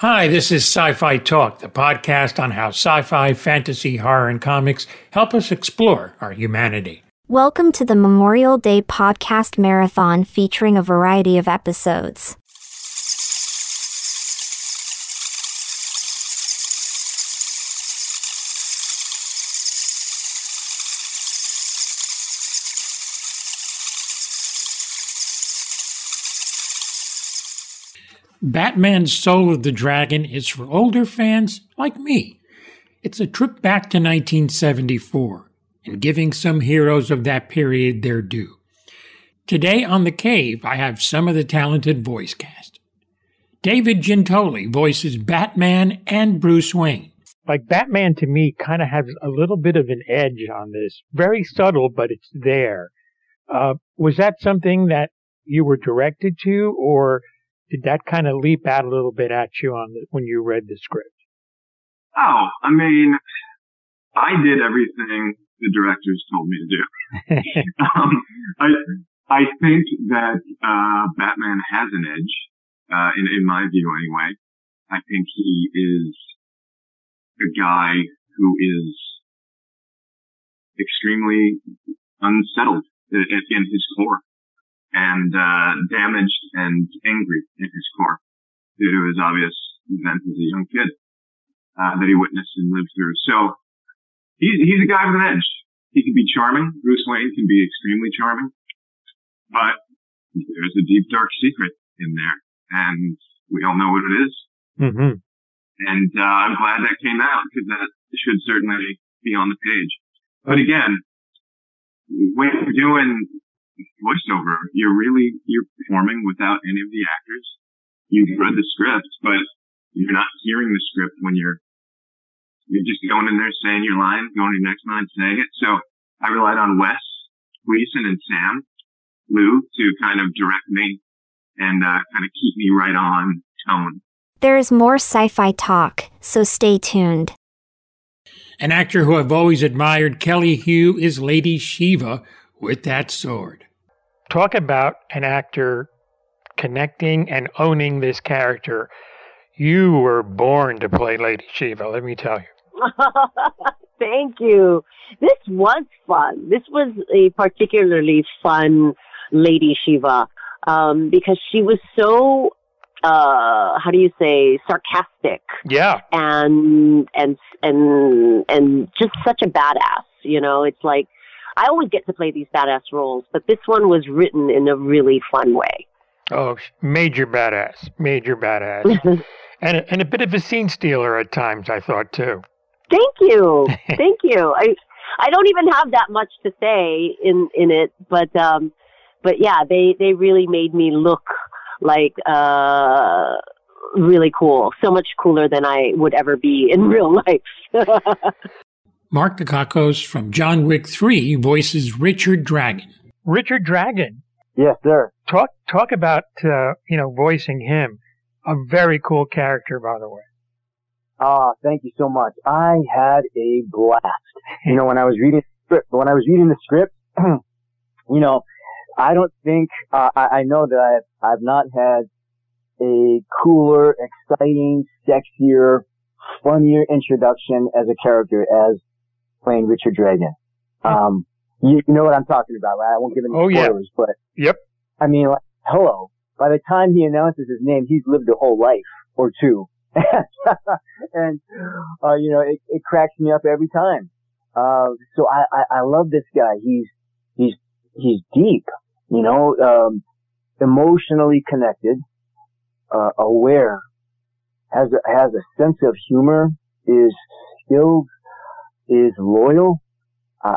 Hi, this is Sci Fi Talk, the podcast on how sci fi, fantasy, horror, and comics help us explore our humanity. Welcome to the Memorial Day podcast marathon featuring a variety of episodes. Batman Soul of the Dragon is for older fans like me. It's a trip back to 1974 and giving some heroes of that period their due. Today on The Cave, I have some of the talented voice cast. David Giuntoli voices Batman and Bruce Wayne. Like Batman to me kind of has a little bit of an edge on this. Very subtle, but it's there. Uh, was that something that you were directed to, or did that kind of leap out a little bit at you on the, when you read the script? Oh, I mean, I did everything the directors told me to do. um, I I think that uh, Batman has an edge, uh, in in my view anyway. I think he is a guy who is extremely unsettled in, in his core and uh, damaged and angry in his core due to his obvious event as a young kid uh, that he witnessed and lived through. So he's he's a guy with an edge. He can be charming. Bruce Wayne can be extremely charming, but there's a deep dark secret in there, and we all know what it is. Mm-hmm. And uh, I'm glad that came out because that should certainly be on the page. But again, when you're doing voiceover, you're really you're performing without any of the actors. You've read the script, but you're not hearing the script when you're you're just going in there saying your line, going to your next line, saying it. So I relied on Wes Gleason and Sam Liu to kind of direct me and uh, kind of keep me right on tone. There is more sci fi talk, so stay tuned. An actor who I've always admired, Kelly Hu, is Lady Shiva with that sword. Talk about an actor connecting and owning this character. You were born to play Lady Shiva, let me tell you. Thank you. This was fun. This was a particularly fun Lady Shiva um, because she was so uh, how do you say sarcastic Yeah. and and and and just such a badass. You know, it's like I always get to play these badass roles, but this one was written in a really fun way. Oh, major badass. Major badass. and, a, and a bit of a scene stealer at times, I thought, too. Thank you, thank you. I I don't even have that much to say in in it, but um, but yeah, they they really made me look like uh really cool, so much cooler than I would ever be in real life. Mark Dacascos from John Wick 3 voices Richard Dragon. Richard Dragon. Yes, sir. Talk talk about uh, you know voicing him. A very cool character, by the way. Ah, thank you so much. I had a blast. You know, when I was reading the script, when I was reading the script, you know, I don't think uh, I, I know that I've I've not had a cooler, exciting, sexier, funnier introduction as a character as playing Richard Dragon. Um, you, you know what I'm talking about, right? I won't give any Oh, yeah. spoilers, but Yep. I mean, like, hello. By the time he announces his name, he's lived a whole life or two. and, uh, you know, it, it cracks me up every time. Uh, so I, I, I love this guy. He's, he's, he's deep, you know, um, emotionally connected, uh, aware, has a, has a sense of humor, is skilled, is loyal. Uh,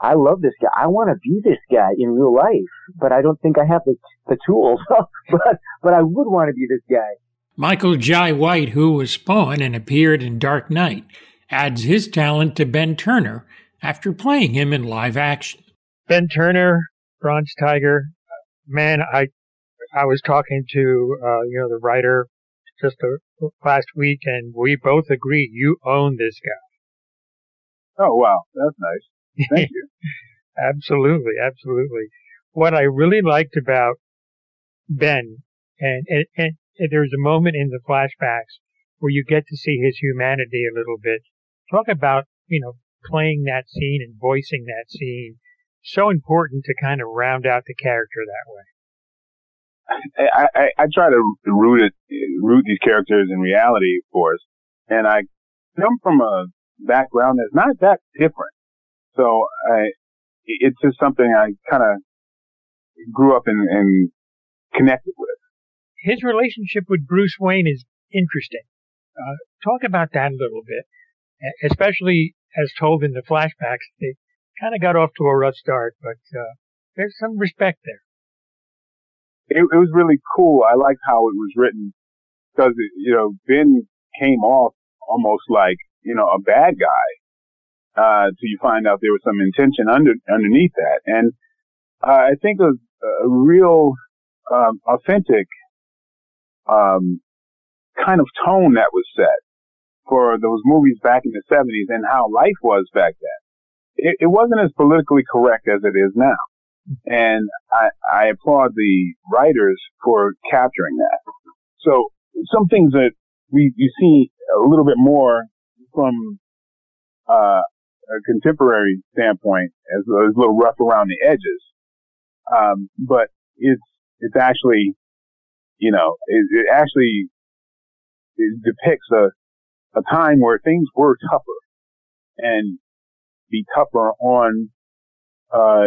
I love this guy. I want to be this guy in real life, but I don't think I have the, the tools. but, but I would want to be this guy. Michael Jai White, who was Spawn and appeared in Dark Knight, adds his talent to Ben Turner after playing him in live action. Ben Turner, Bronze Tiger. Man, I I was talking to uh, you know the writer just uh last week, and we both agree you own this guy. Oh wow, that's nice. Thank you. Absolutely, absolutely. What I really liked about Ben, and, and, and there's a moment in the flashbacks where you get to see his humanity a little bit. Talk about, you know, playing that scene and voicing that scene. So important to kind of round out the character that way. I, I, I try to root it, root these characters in reality of course. And I come from a background is not that different. So I, it's just something I kind of grew up and, and connected with. His relationship with Bruce Wayne is interesting. Uh, talk about that a little bit, especially as told in the flashbacks. They kind of got off to a rough start, but uh, there's some respect there. It, it was really cool. I liked how it was written because you know Ben came off almost like you know a bad guy uh, till you find out there was some intention under underneath that, and uh, I think was a real um, authentic um, kind of tone that was set for those movies back in the 70s and how life was back then. It, it wasn't as politically correct as it is now. And I, I applaud the writers for capturing that. So some things that we you see a little bit more from uh, a contemporary standpoint as, a little rough around the edges. Um, but it's it's actually, you know, it, it actually it depicts a a time where things were tougher and be tougher on uh,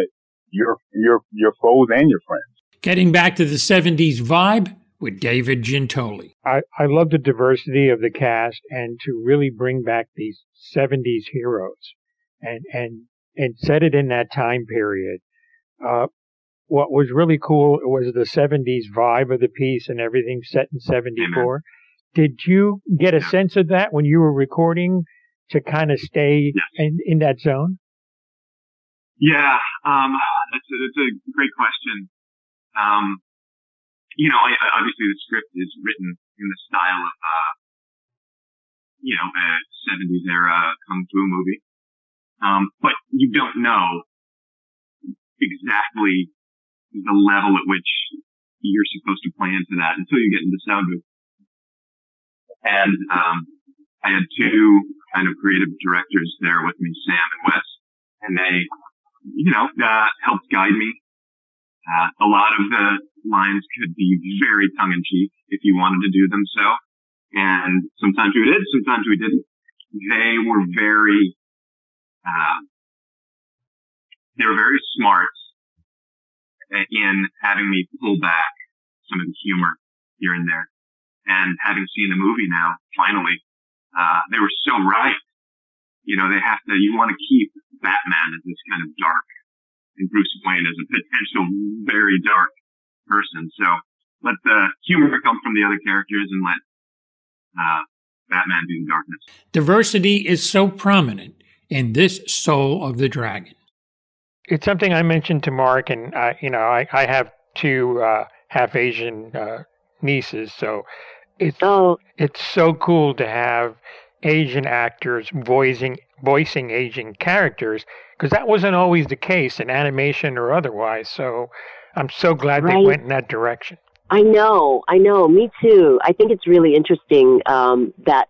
your your your foes and your friends. Getting back to the '70s vibe with David Giuntoli. I, I love the diversity of the cast and to really bring back these '70s heroes and and and set it in that time period. Uh, what was really cool was the 70s vibe of the piece and everything set in 74. Did you get a yeah. sense of that when you were recording to kind of stay yes. in, in that zone? Yeah, um, that's, a, that's a great question. Um, you know, obviously the script is written in the style of, uh, you know, a 70s era kung fu movie. Um, but you don't know exactly the level at which you're supposed to play into that until you get into sound booth. And um, I had two kind of creative directors there with me, Sam and Wes, and they, you know, uh, helped guide me. Uh, a lot of the lines could be very tongue in cheek if you wanted to do them so. And sometimes we did, sometimes we didn't. They were very, uh, they were very smart in having me pull back some of the humor here and there. And having seen the movie now, finally, uh, they were so right. You know, they have to, you want to keep Batman as this kind of dark and Bruce Wayne as a potential very dark person. So let the humor come from the other characters and let, uh, Batman do the darkness. Diversity is so prominent in this Soul of the Dragon it's something I mentioned to Mark, and I, you know, I, I have two uh, half Asian uh, nieces, so it's oh. it's so cool to have Asian actors voicing voicing Asian characters because that wasn't always the case in animation or otherwise. So I'm so glad right. they went in that direction. I know, I know, me too. I think it's really interesting um, that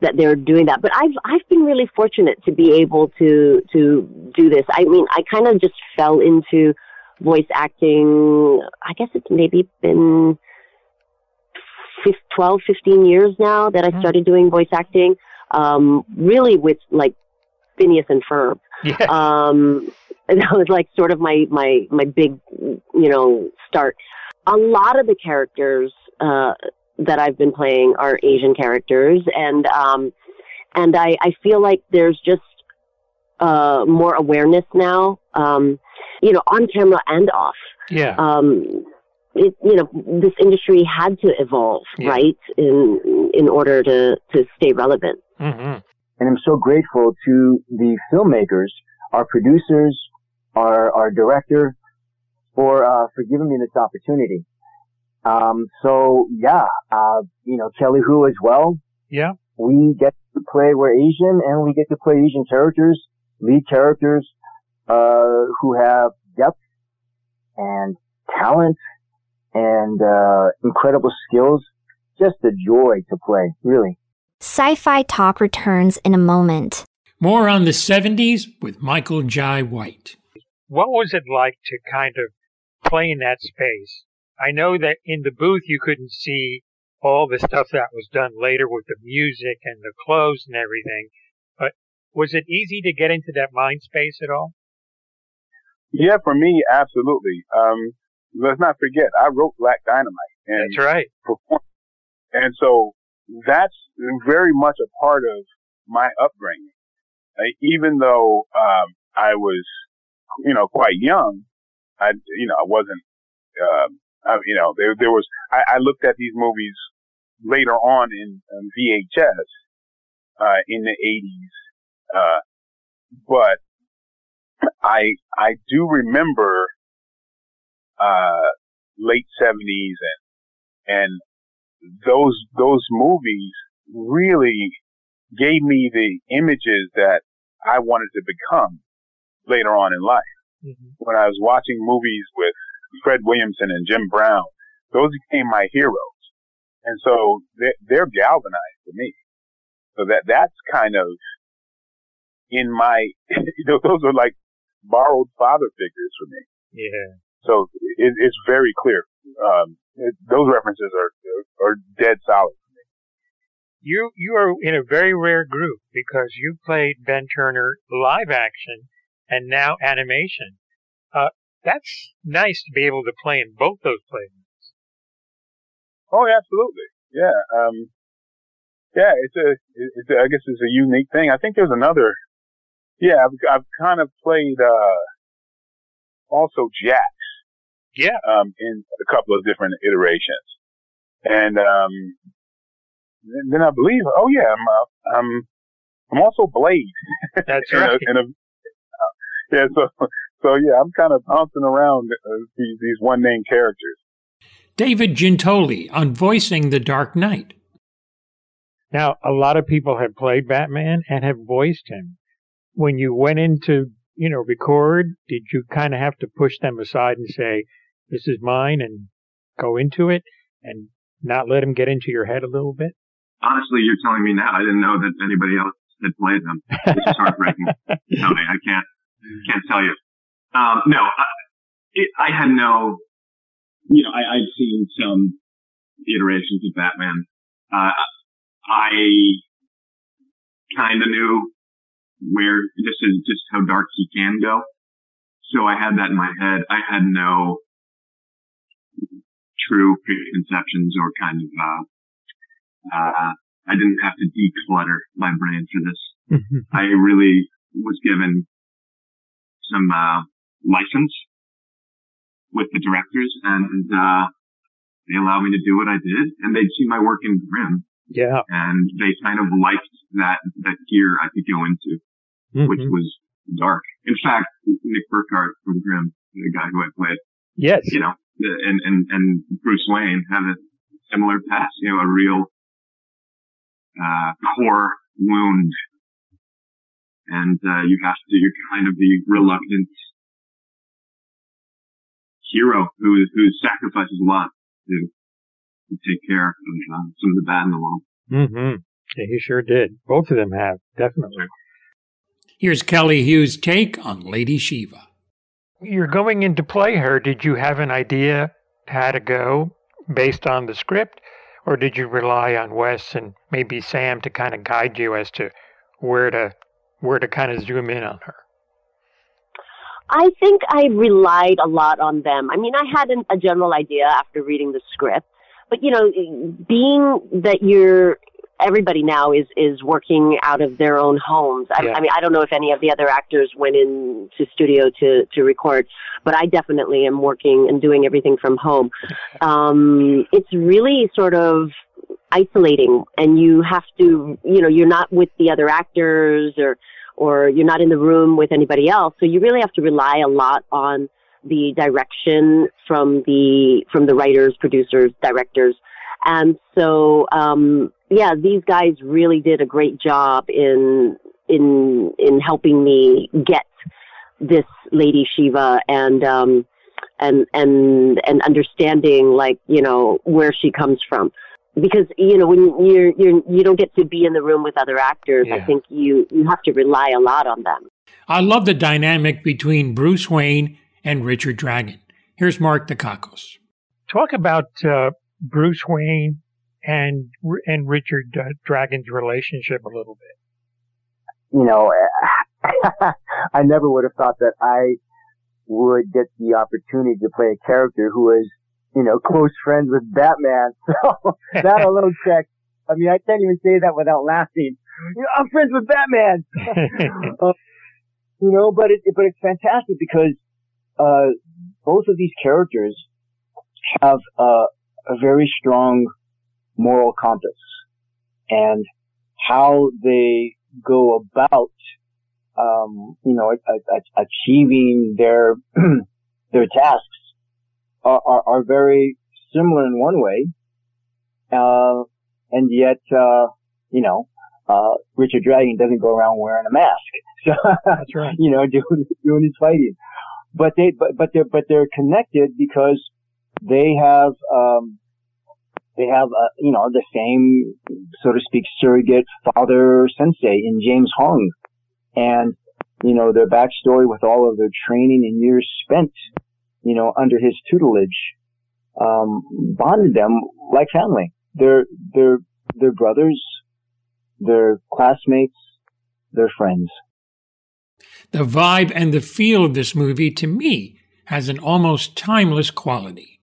that they're doing that. But I've I've been really fortunate to be able to to do this. I mean, I kind of just fell into voice acting. I guess it's maybe been 12, 15 years now that I mm-hmm. started doing voice acting. Um, really with like Phineas and Ferb. Yeah. Um, and that was like sort of my my my big, you know, start. A lot of the characters uh, that I've been playing are Asian characters, and um, and I, I feel like there's just uh, more awareness now, um, you know, on camera and off. Yeah. Um, it, you know, this industry had to evolve, yeah. right, in in order to to stay relevant. Mm-hmm. And I'm so grateful to the filmmakers, our producers, our our director, for uh, for giving me this opportunity. Um, so yeah, uh, you know, Kelly Hu as well. Yeah. We get to play, we're Asian and we get to play Asian characters, lead characters, uh, who have depth and talent and, uh, incredible skills. Just a joy to play, really. Sci Fi Talk returns in a moment. More on the 70s with Michael Jai White. What was it like to kind of play in that space? I know that in the booth you couldn't see all the stuff that was done later with the music and the clothes and everything, but was it easy to get into that mind space at all? Yeah, for me, absolutely. Um, let's not forget, I wrote Black Dynamite. And That's right. Performed. And so that's very much a part of my upbringing. Uh, even though um, I was, you know, quite young, I, you know, I wasn't, um, I, you know, there, there was. I, I, looked at these movies later on in um, VHS uh, in the '80s, uh, but I I do remember uh, late '70s and and those those movies really gave me the images that I wanted to become later on in life. Mm-hmm. When I was watching movies with Fred Williamson and Jim Brown, those became my heroes. And so they're, they're galvanized for me. So that, that's kind of in my, you know, those are like borrowed father figures for me. Yeah. So it, it's very clear. Um, it, those references are, are dead solid you you are in a very rare group because you played Ben Turner live action and now animation. Uh, that's nice to be able to play in both those places. Oh, absolutely. Yeah. Um, yeah, it's a, it's a, I guess it's a unique thing. I think there's another, yeah, I've, I've kind of played, uh, also Jax. Yeah. Um, in a couple of different iterations. And, um, then I believe, oh yeah, I'm, uh, I'm, I'm also Blade. That's right. in a, in a, yeah, so, so yeah, I'm kind of bouncing around uh, these, these one name characters. David Giuntoli on voicing the Dark Knight. Now, a lot of people have played Batman and have voiced him. When you went into, you know, record, did you kind of have to push them aside and say, this is mine and go into it and not let him get into your head a little bit? honestly, you're telling me now. I didn't know that anybody else had played them. This is heartbreaking. I can't can't tell you. Um, no, I, it, I had no. You know, I, I'd seen some iterations of Batman. Uh, I kind of knew where this is just how dark he can go. So I had that in my head. I had no true preconceptions or kind of uh, uh, I didn't have to declutter my brain for this. Mm-hmm. I really was given some uh, license with the directors, and uh, they allowed me to do what I did, and they'd see my work in Grimm. Yeah. And they kind of liked that that gear I could go into, mm-hmm. which was dark. In fact, Nick Burkhardt from Grimm, the guy who I played, yes, you know, and and and Bruce Wayne have a similar past. You know, a real uh, core wound. And uh, you have to, you're kind of the reluctant hero who, who sacrifices a lot to, to take care of uh, some of the bad in the world. Mm-hmm. Yeah, he sure did. Both of them have, definitely. Here's Kelly Hu's take on Lady Shiva. You're going in to play her. Did you have an idea how to go based on the script? or did you rely on Wes and maybe Sam to kind of guide you as to where to where to kind of zoom in on her? I think I relied a lot on them. I mean, I had an, a general idea after reading the script, but you know, being that you're everybody now is is working out of their own homes. I, yeah. I mean, I don't know if any of the other actors went into studio to to record, but I definitely am working and doing everything from home. Um, it's really sort of isolating, and you have to, you know, you're not with the other actors or or you're not in the room with anybody else, so you really have to rely a lot on the direction from the from the writers, producers, directors. And so, um, yeah, these guys really did a great job in in in helping me get this Lady Shiva and um, and and and understanding like you know where she comes from. because you know when you're you're you don't get to be in the room with other actors, Yeah. I think you you have to rely a lot on them. I love the dynamic between Bruce Wayne and Richard Dragon. Here's Mark Dacascos. Talk about uh, Bruce Wayne and and Richard uh, Dragon's relationship a little bit. you know, I never would have thought that I would get the opportunity to play a character who is, you know, close friends with Batman. So that alone checks. I mean, I can't even say that without laughing. You know, I'm friends with Batman. Uh, you know, but it, but it's fantastic because, uh, both of these characters have, uh, a very strong moral compass and how they go about um, you know, a, a, achieving their their tasks are, are, are very similar in one way, uh, and yet, uh, you know, uh, Richard Dragon doesn't go around wearing a mask, so That's right. you know, doing doing his fighting. But they, but but they're but they're connected because they have um, they have uh, you know the same so to speak surrogate father sensei in James Hong, and you know their backstory with all of their training and years spent you know under his tutelage um, bonded them like family. They're they're they're brothers, they're classmates, they're friends. The vibe and the feel of this movie, to me, has an almost timeless quality.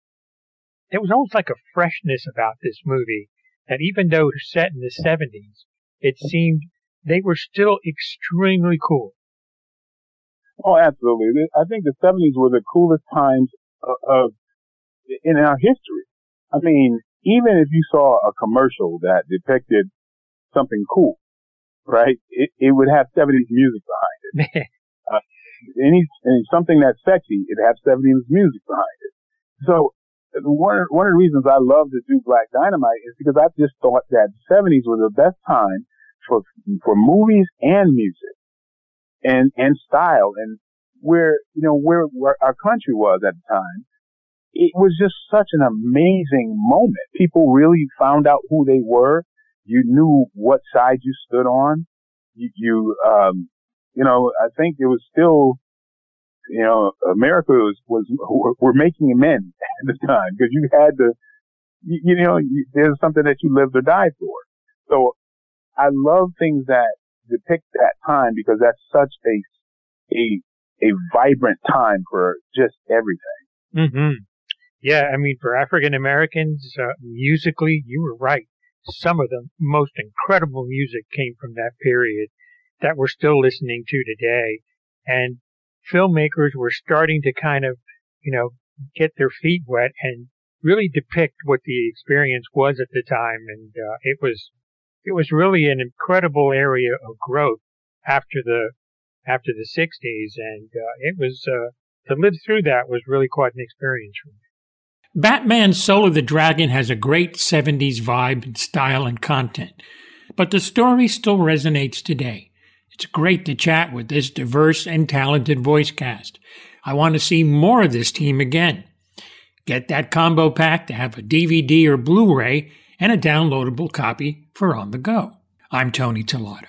There was almost like a freshness about this movie that even though it was set in the 70s, it seemed they were still extremely cool. Oh, absolutely. I think the 70s were the coolest times of, of in our history. I mean, even if you saw a commercial that depicted something cool, right? It, it would have 70s music behind it. Uh, any, any something that's sexy, it has 70s music behind it. So one one of the reasons I love to do Black Dynamite is because I just thought that the 70s were the best time for for movies and music and and style and where you know where, where our country was at the time. It was just such an amazing moment. People really found out who they were. You knew what side you stood on. You, you um, you know, I think it was still, you know, America was, was, were making men at the time because you had to, you, you know, you, there's something that you lived or died for. So I love things that depict that time because that's such a, a, a vibrant time for just everything. Mm-hmm. Yeah, I mean, for African Americans, uh, musically, you were right. Some of the most incredible music came from that period that we're still listening to today. And filmmakers were starting to kind of, you know, get their feet wet and really depict what the experience was at the time. And uh, it was, it was really an incredible area of growth after the, after the 60s. And uh, it was, uh, to live through that was really quite an experience for me. Batman Soul of the Dragon has a great 70s vibe and style and content, but the story still resonates today. It's great to chat with this diverse and talented voice cast. I want to see more of this team again. Get that combo pack to have a DVD or Blu ray and a downloadable copy for on the go. I'm Tony Tillotto.